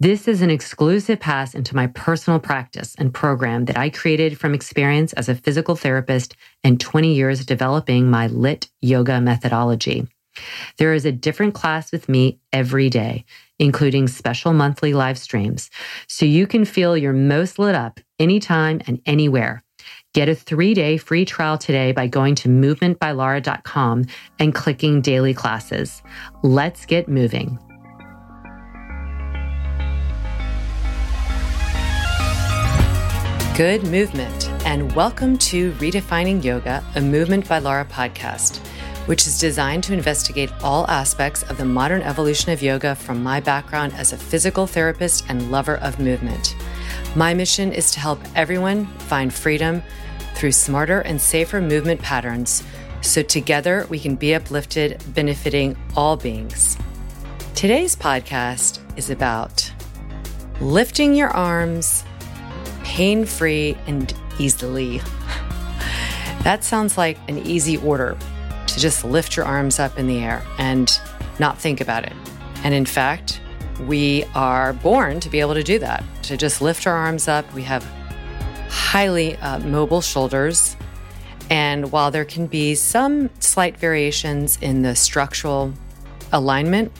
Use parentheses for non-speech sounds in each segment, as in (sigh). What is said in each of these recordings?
This is an exclusive pass into my personal practice and program that I created from experience as a physical therapist and 20 years developing my LYT yoga methodology. There is a different class with me every day, including special monthly live streams, so you can feel your most lit up anytime and anywhere. Get a three day free trial today by going to movementbylara.com and clicking daily classes. Let's get moving. Good movement, and welcome to Redefining Yoga, a Movement by Lara podcast, which is designed to investigate all aspects of the modern evolution of yoga from my background as a physical therapist and lover of movement. My mission is to help everyone find freedom through smarter and safer movement patterns so together we can be uplifted, benefiting all beings. Today's podcast is about lifting your arms pain free and easily. that sounds like an easy order to just lift your arms up in the air and not think about it. And in fact, we are born to be able to do that, to just lift our arms up. We have highly uh, mobile shoulders. And while there can be some slight variations in the structural alignment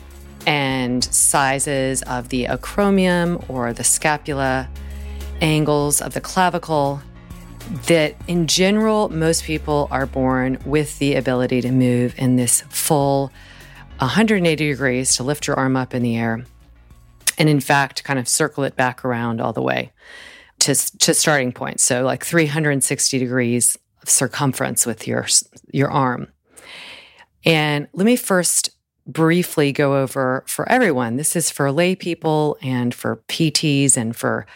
and sizes of the acromion or the scapula, angles of the clavicle, that in general, most people are born with the ability to move in this full 180 degrees to lift your arm up in the air. And in fact, kind of circle it back around all the way to, to starting point. So like 360 degrees of circumference with your, your arm. And let me first briefly go over for everyone. This is for lay people and for PTs and for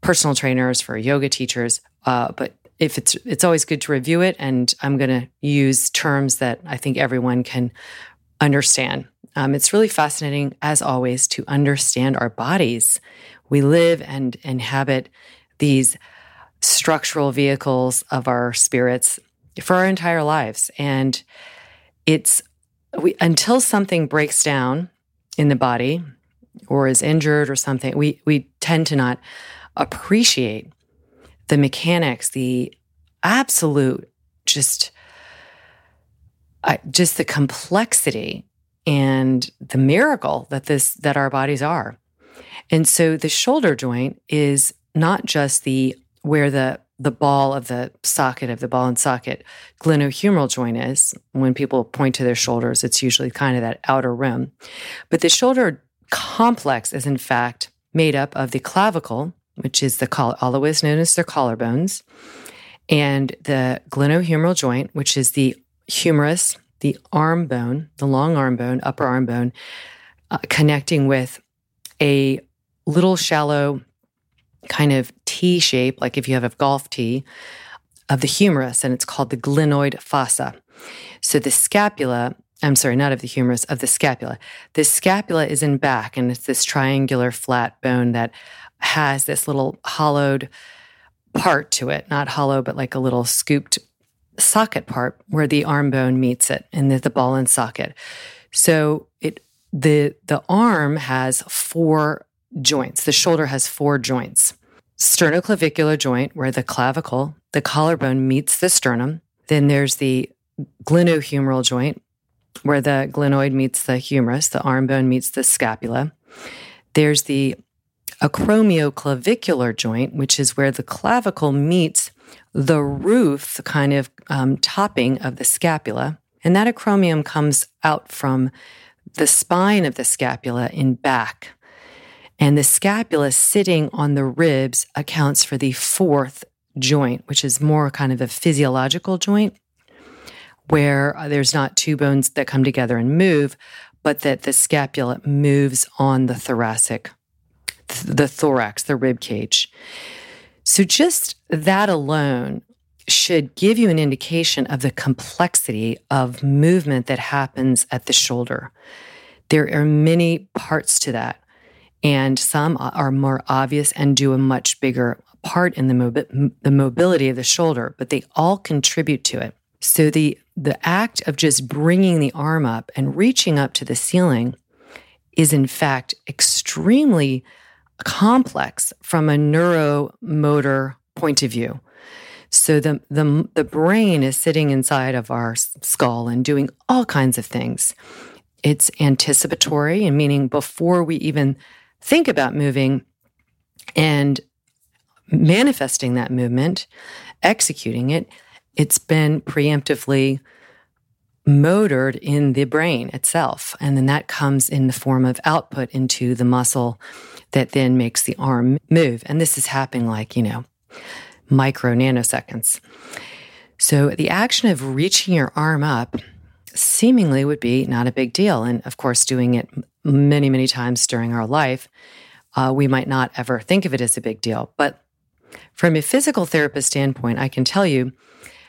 personal trainers, for yoga teachers. Uh, but if it's it's always good to review it, and I'm going to use terms that I think everyone can understand. Um, it's really fascinating, as always, to understand our bodies. We live and inhabit these structural vehicles of our spirits for our entire lives. And it's we, until something breaks down in the body or is injured or something, we, we tend to not appreciate the mechanics, the absolute just uh, just the complexity and the miracle that this that our bodies are. And so the shoulder joint is not just the where the the ball of the socket of the ball and socket glenohumeral joint is. When people point to their shoulders, it's usually kind of that outer rim. But the shoulder complex is in fact made up of the clavicle, which is the col- always known as their collarbones, and the glenohumeral joint, which is the humerus, the arm bone, the long arm bone, upper arm bone, uh, connecting with a little shallow kind of T shape, like if you have a golf tee, of the humerus, and it's called the glenoid fossa. So the scapula, I'm sorry, not of the humerus, of the scapula. The scapula is in back, and it's this triangular flat bone that has this little hollowed part to it, not hollow, but like a little scooped socket part where the arm bone meets it and the, the ball and socket. So it the the arm has four joints. The shoulder has four joints. Sternoclavicular joint where the clavicle, the collarbone meets the sternum. Then there's the glenohumeral joint where the glenoid meets the humerus, the arm bone meets the scapula. There's the acromioclavicular joint, which is where the clavicle meets the roof, the kind of um, topping of the scapula. And that acromion comes out from the spine of the scapula in back. And the scapula sitting on the ribs accounts for the fourth joint, which is more kind of a physiological joint where uh, there's not two bones that come together and move, but that the scapula moves on the thoracic, the thorax, the rib cage. So just that alone should give you an indication of the complexity of movement that happens at the shoulder. There are many parts to that, and some are more obvious and do a much bigger part in the, mobi- the mobility of the shoulder, but they all contribute to it. So the the act of just bringing the arm up and reaching up to the ceiling is in fact extremely complex from a neuromotor point of view. So the, the, the brain is sitting inside of our skull and doing all kinds of things. It's anticipatory, and meaning before we even think about moving and manifesting that movement, executing it, it's been preemptively motored in the brain itself. And then that comes in the form of output into the muscle that then makes the arm move. And this is happening like, you know, micro nanoseconds. So the action of reaching your arm up seemingly would be not a big deal. And of course, doing it many, many times during our life, uh, we might not ever think of it as a big deal. But from a physical therapist standpoint, I can tell you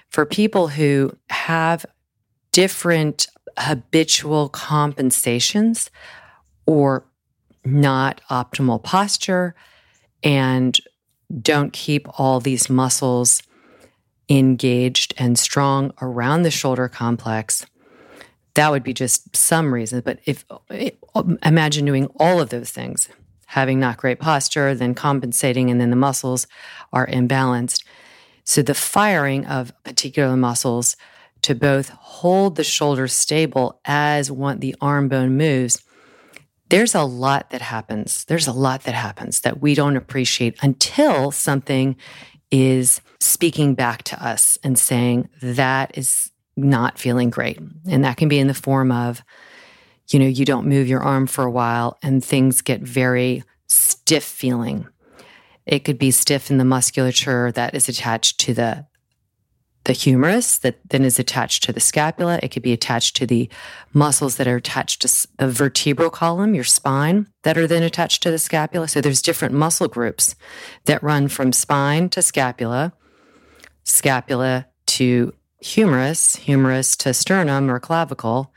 for people who have different habitual compensations or not optimal posture and don't keep all these muscles engaged and strong around the shoulder complex that would be just some reason. But if imagine doing all of those things having not great posture then compensating and then the muscles are imbalanced so the firing of particular muscles to both hold the shoulder stable as one the arm bone moves there's a lot that happens. There's a lot that happens that we don't appreciate until something is speaking back to us and saying that is not feeling great. And that can be in the form of, you know, you don't move your arm for a while and things get very stiff feeling. It could be stiff in the musculature that is attached to the the humerus that then is attached to the scapula. It could be attached to the muscles that are attached to the vertebral column, your spine, that are then attached to the scapula. So there's different muscle groups that run from spine to scapula, scapula to humerus, humerus to sternum or clavicle.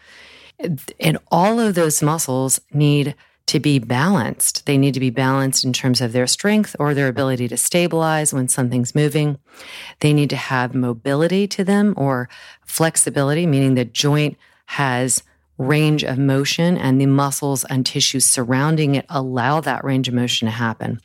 And all of those muscles need to be balanced. They need to be balanced in terms of their strength or their ability to stabilize when something's moving. They need to have mobility to them or flexibility, meaning the joint has range of motion and the muscles and tissues surrounding it allow that range of motion to happen.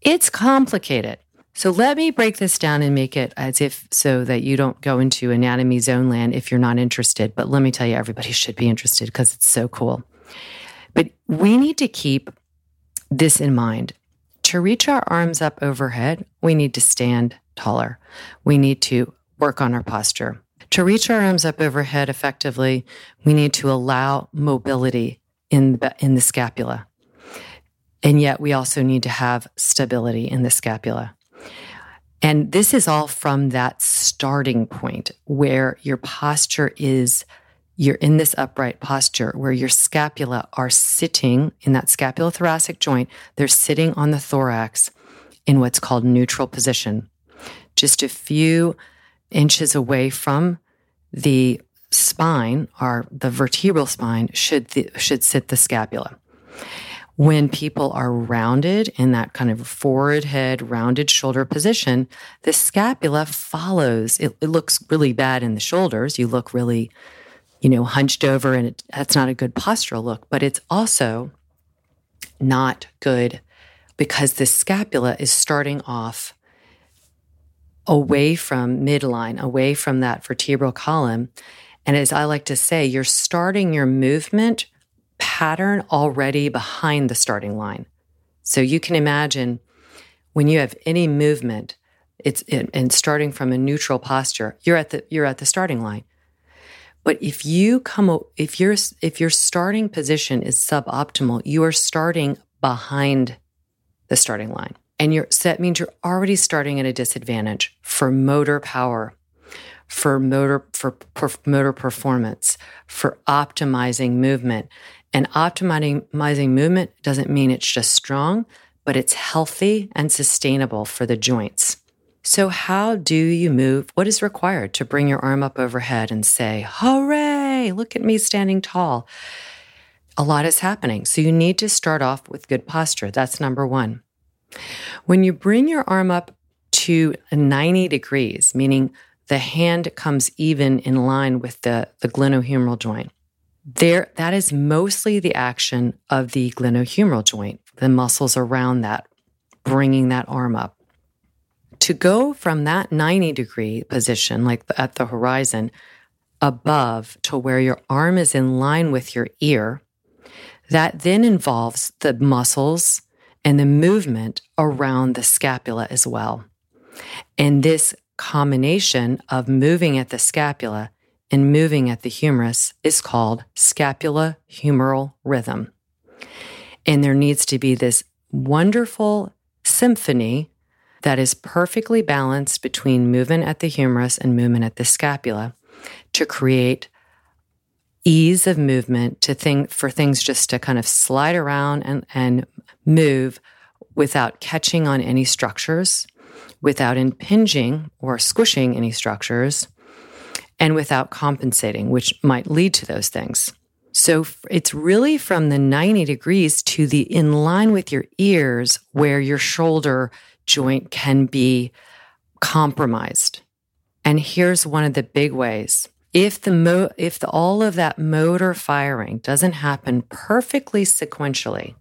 It's complicated. So let me break this down and make it as if so that you don't go into anatomy zone land if you're not interested. But let me tell you, everybody (laughs) should be interested because it's so cool. But we need to keep this in mind. To reach our arms up overhead, we need to stand taller. We need to work on our posture. To reach our arms up overhead effectively, we need to allow mobility in the, in the scapula. And yet, we also need to have stability in the scapula. And this is all from that starting point where your posture is you're in this upright posture where your scapula are sitting in that scapulothoracic joint. They're sitting on the thorax in what's called neutral position, just a few inches away from the spine or the vertebral spine should should sit the scapula. When people are rounded in that kind of forward head, rounded shoulder position, the scapula follows. It, it looks really bad in the shoulders. You look really, you know, hunched over, and it, that's not a good postural look, but it's also not good because the scapula is starting off away from midline, away from that vertebral column. And as I like to say, you're starting your movement pattern already behind the starting line. So you can imagine when you have any movement, it's and starting from a neutral posture, you're at the you're at the starting line. But if you come if your if your starting position is suboptimal, you are starting behind the starting line. And you're, so that means you're already starting at a disadvantage for motor power, for motor, for, for motor performance, for optimizing movement. And optimizing movement doesn't mean it's just strong, but it's healthy and sustainable for the joints. So, how do you move? What is required to bring your arm up overhead and say, Hooray, look at me standing tall? A lot is happening. So, you need to start off with good posture. That's number one. When you bring your arm up to 90 degrees, meaning the hand comes even in line with the, the glenohumeral joint, there that is mostly the action of the glenohumeral joint, the muscles around that, bringing that arm up. To go from that 90 degree position, like at the horizon, above to where your arm is in line with your ear, that then involves the muscles and the movement around the scapula as well. And this combination of moving at the scapula and moving at the humerus is called scapula humeral rhythm. And there needs to be this wonderful symphony that is perfectly balanced between movement at the humerus and movement at the scapula to create ease of movement to think for things just to kind of slide around and, and move without catching on any structures, without impinging or squishing any structures, and without compensating, which might lead to those things. So it's really from the 90 degrees to the in line with your ears where your shoulder joint can be compromised. And here's one of the big ways if the mo- if the, all of that motor firing doesn't happen perfectly sequentially,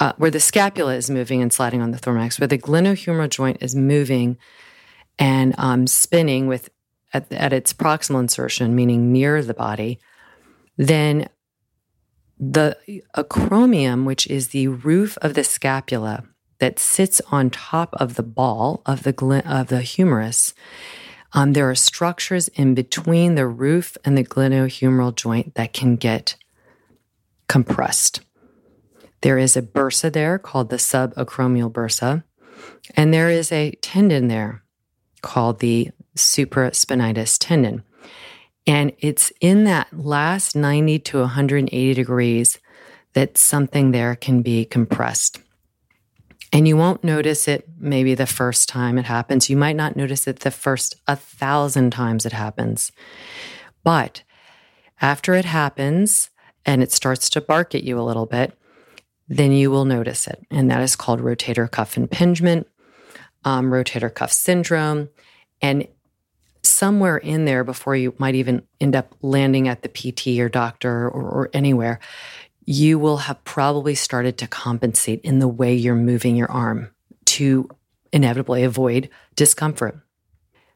uh, where the scapula is moving and sliding on the thorax, where the glenohumeral joint is moving and um, spinning with at, at its proximal insertion, meaning near the body, then the acromion, which is the roof of the scapula that sits on top of the ball of the glen- of the humerus, um, there are structures in between the roof and the glenohumeral joint that can get compressed. There is a bursa there called the subacromial bursa, and there is a tendon there called the supraspinatus tendon. And it's in that last 90 to 180 degrees that something there can be compressed. And you won't notice it maybe the first time it happens. You might not notice it the first a thousand times it happens. But after it happens and it starts to bark at you a little bit, then you will notice it. And that is called rotator cuff impingement, um, rotator cuff syndrome. And somewhere in there, before you might even end up landing at the PT or doctor or, or anywhere, you will have probably started to compensate in the way you're moving your arm to inevitably avoid discomfort.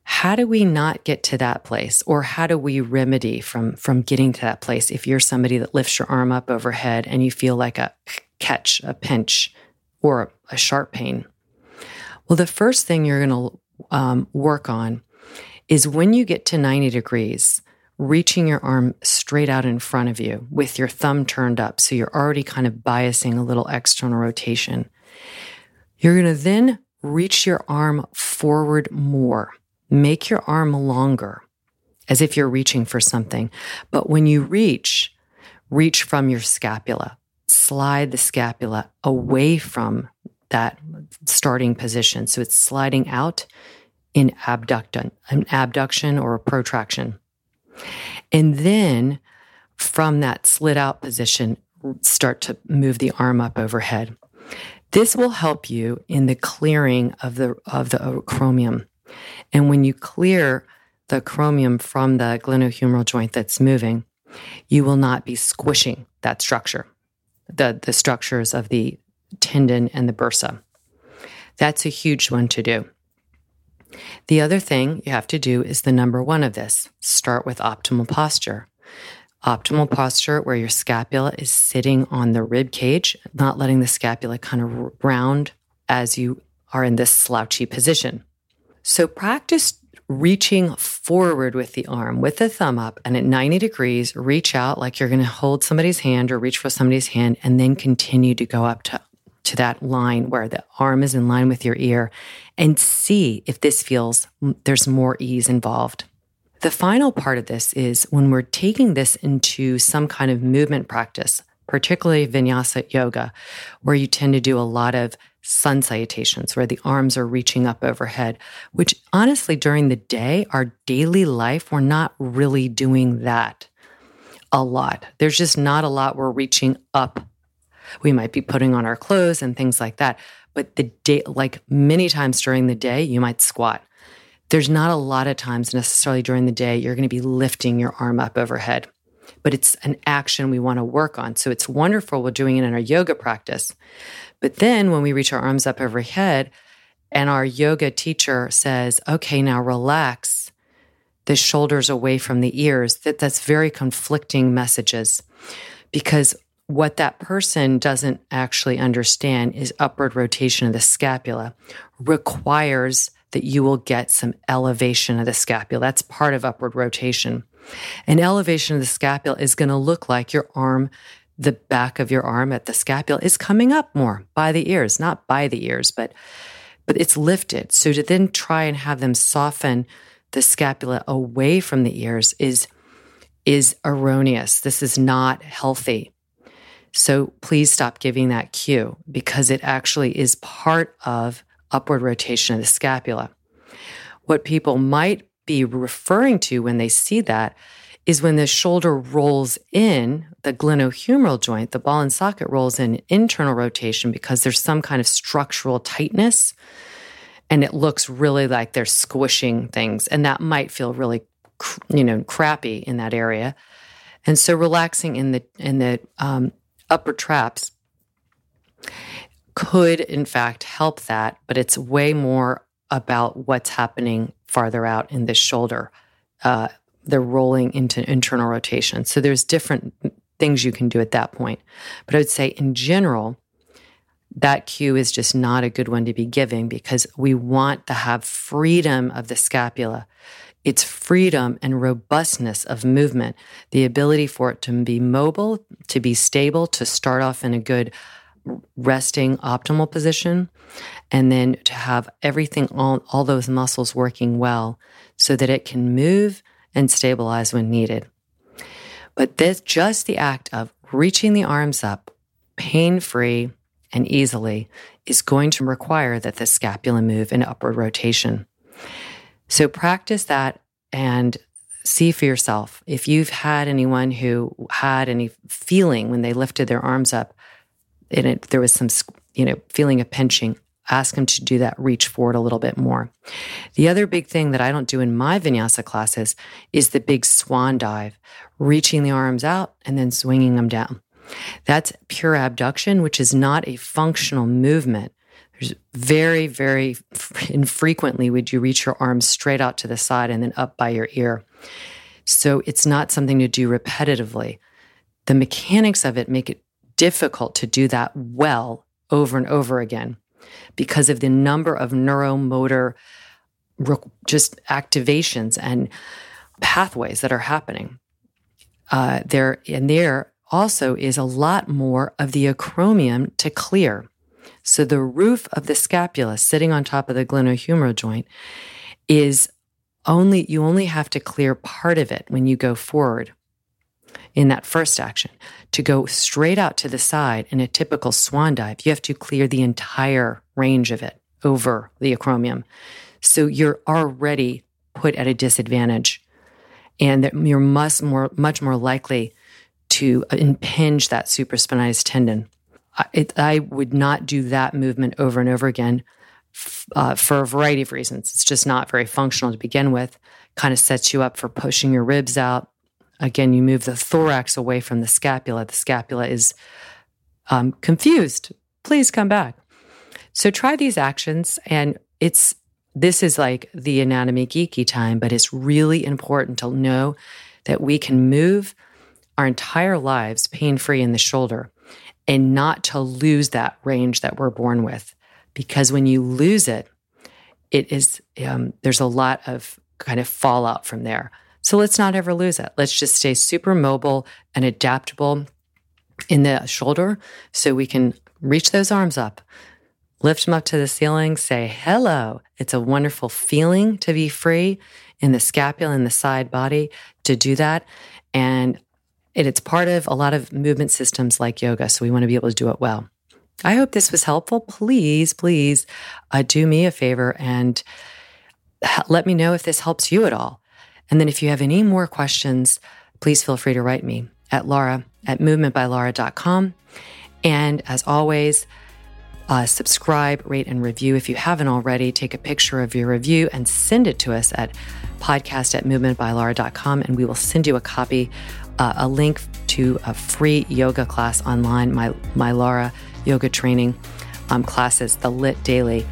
How do we not get to that place or how do we remedy from from getting to that place if you're somebody that lifts your arm up overhead and you feel like a catch, a pinch or a sharp pain? Well, the first thing you're going to um, work on is when you get to 90 degrees, reaching your arm straight out in front of you with your thumb turned up. So you're already kind of biasing a little external rotation. You're going to then reach your arm forward more. Make your arm longer as if you're reaching for something. But when you reach, reach from your scapula. Slide the scapula away from that starting position. So it's sliding out in abduction, an abduction or a protraction. And then from that slid out position, start to move the arm up overhead. This will help you in the clearing of the of the acromion. And when you clear the acromion from the glenohumeral joint that's moving, you will not be squishing that structure, the, the structures of the tendon and the bursa. That's a huge one to do. The other thing you have to do is the number one of this start with optimal posture. Optimal posture where your scapula is sitting on the rib cage, not letting the scapula kind of round as you are in this slouchy position. So practice reaching forward with the arm with the thumb up and at 90 degrees, reach out like you're going to hold somebody's hand or reach for somebody's hand and then continue to go up to, to that line where the arm is in line with your ear and see if this feels there's more ease involved. The final part of this is when we're taking this into some kind of movement practice, particularly vinyasa yoga, where you tend to do a lot of sun salutations where the arms are reaching up overhead, which honestly, during the day, our daily life, we're not really doing that a lot. There's just not a lot we're reaching up. We might be putting on our clothes and things like that. But the day, like many times during the day, you might squat. There's not a lot of times necessarily during the day you're going to be lifting your arm up overhead but it's an action we want to work on. So it's wonderful we're doing it in our yoga practice. But then when we reach our arms up overhead and our yoga teacher says, okay, now relax the shoulders away from the ears, that that's very conflicting messages because what that person doesn't actually understand is upward rotation of the scapula requires that you will get some elevation of the scapula. That's part of upward rotation. An elevation of the scapula is going to look like your arm, the back of your arm at the scapula is coming up more by the ears, not by the ears, but but it's lifted. So to then try and have them soften the scapula away from the ears is is erroneous. This is not healthy. So please stop giving that cue because it actually is part of upward rotation of the scapula. What people might be referring to when they see that is when the shoulder rolls in, the glenohumeral joint, the ball and socket rolls in internal rotation because there's some kind of structural tightness and it looks really like they're squishing things and that might feel really you know crappy in that area. And so relaxing in the in the um, upper traps could in fact help that, but it's way more about what's happening farther out in the shoulder. Uh, they're rolling into internal rotation. So there's different things you can do at that point. But I would say in general, that cue is just not a good one to be giving because we want to have freedom of the scapula. It's freedom and robustness of movement, the ability for it to be mobile, to be stable, to start off in a good resting optimal position and then to have everything all, all those muscles working well so that it can move and stabilize when needed. But this just the act of reaching the arms up pain free and easily is going to require that the scapula move in upward rotation so practice that and see for yourself if you've had anyone who had any feeling when they lifted their arms up and it, there was some, you know, feeling of pinching, ask them to do that reach forward a little bit more. The other big thing that I don't do in my vinyasa classes is the big swan dive, reaching the arms out and then swinging them down. That's pure abduction, which is not a functional movement. Very, very (laughs) infrequently would you reach your arms straight out to the side and then up by your ear. So it's not something to do repetitively. The mechanics of it make it difficult to do that well over and over again because of the number of neuromotor just activations and pathways that are happening. Uh, there and there also is a lot more of the acromion to clear. So the roof of the scapula sitting on top of the glenohumeral joint is only you only have to clear part of it when you go forward in that first action. To go straight out to the side in a typical swan dive, you have to clear the entire range of it over the acromion. So you're already put at a disadvantage and that you're much more, much more likely to uh, impinge that supraspinatus tendon. I, it, I would not do that movement over and over again uh, for a variety of reasons. It's just not very functional to begin with. Kind of sets you up for pushing your ribs out. Again, you move the thorax away from the scapula. The scapula is um, confused. Please come back. So try these actions, and it's this is like the anatomy geeky time, but it's really important to know that we can move our entire lives pain free in the shoulder and not to lose that range that we're born with. Because when you lose it, it is, um, there's a lot of kind of fallout from there. So let's not ever lose it. Let's just stay super mobile and adaptable in the shoulder so we can reach those arms up, lift them up to the ceiling, say hello. It's a wonderful feeling to be free in the scapula and the side body to do that. And it, it's part of a lot of movement systems like yoga. So we want to be able to do it well. I hope this was helpful. Please, please uh, do me a favor and let me know if this helps you at all. And then if you have any more questions, please feel free to write me at Lara at movementbylara.com. And as always, uh, subscribe, rate, and review. If you haven't already, take a picture of your review and send it to us at podcast at movementbylara.com, and we will send you a copy, uh, a link to a free yoga class online, my, my Laura yoga training um, classes, the LYT Daily,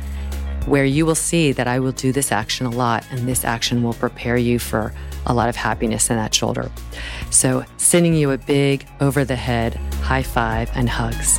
where you will see that I will do this action a lot, and this action will prepare you for a lot of happiness in that shoulder. So, sending you a big over the head high five and hugs.